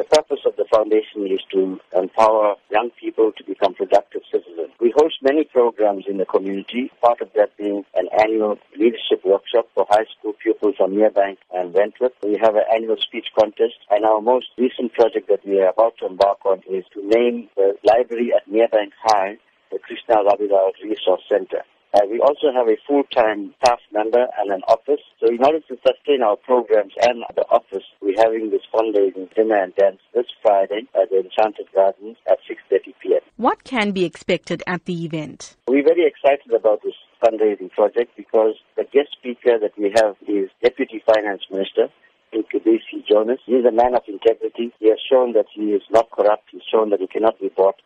The purpose of the foundation is to empower young people to become productive citizens. We host many programs in the community, part of that being an annual leadership workshop for high school pupils from Merebank and Wentworth. We have an annual speech contest, and our most recent project that we are about to embark on is to name the library at Merebank High the Krishna Rabilal Resource Center. Uh, we also have a full-time staff member and an office. So in order to sustain our programs and the office, we're having this fundraising dinner and dance this Friday at the Enchanted Gardens at 6.30 p.m. What can be expected at the event? We're very excited about this fundraising project because the guest speaker that we have is Deputy Finance Minister, Mcebisi Jonas. He's a man of integrity. He has shown that he is not corrupt. He's shown that he cannot be bought.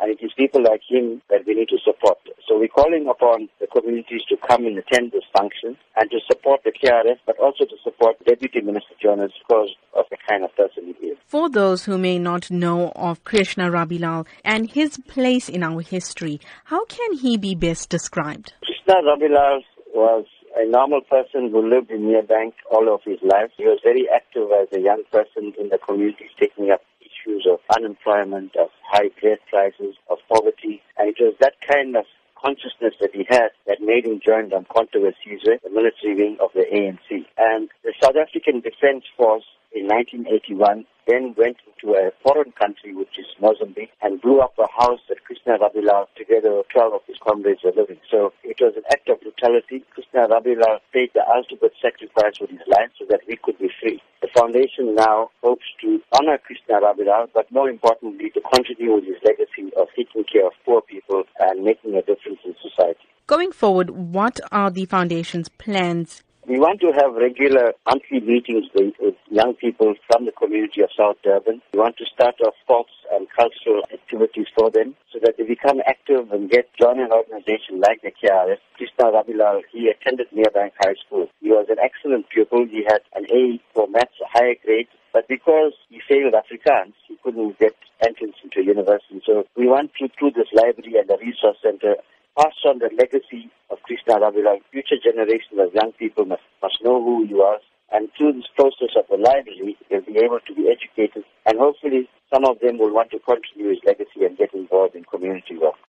And it is people like him that we need to support. So we're calling upon the communities to come and attend this function and to support the KRF, but also to support Deputy Minister Jonas because of the kind of person he is. For those who may not know of Krishna Rabilal and his place in our history, how can he be best described? Krishna Rabilal was a normal person who lived in Merebank all of his life. He was very active as a young person in the community, taking up issues of unemployment, of high bread prices, of poverty. And it was that kind of consciousness that he had that made him join the Wesizwe, the military wing of the ANC. And the South African Defense Force in 1981 then went into a foreign country, which is Mozambique, and blew up a house that Krishna Rabilal, together with 12 of his comrades, were living. So it was an act of brutality. Krishna Rabilal paid the ultimate sacrifice with his life so that we could be free. Foundation now hopes to honor Krishna Rabilal, but more importantly, to continue with his legacy of taking care of poor people and making a difference in society. Going forward, what are the foundation's plans we want to have regular monthly meetings with, young people from the community of South Durban. We want to start off sports and cultural activities for them so that they become active and get join an organization like the KRF. Krishna Rabilal, he attended Merebank High School. He was an excellent pupil. He had an A for maths, a higher grade. But because he failed Afrikaans, he couldn't get entrance into university. So we want to, through this library and the resource center, pass on the legacy of Krishna Rabilal. Future generations of young people must, must know who you are. And through this process of the library, they'll be able to be educated. And hopefully some of them will want to continue his legacy and get involved in community work.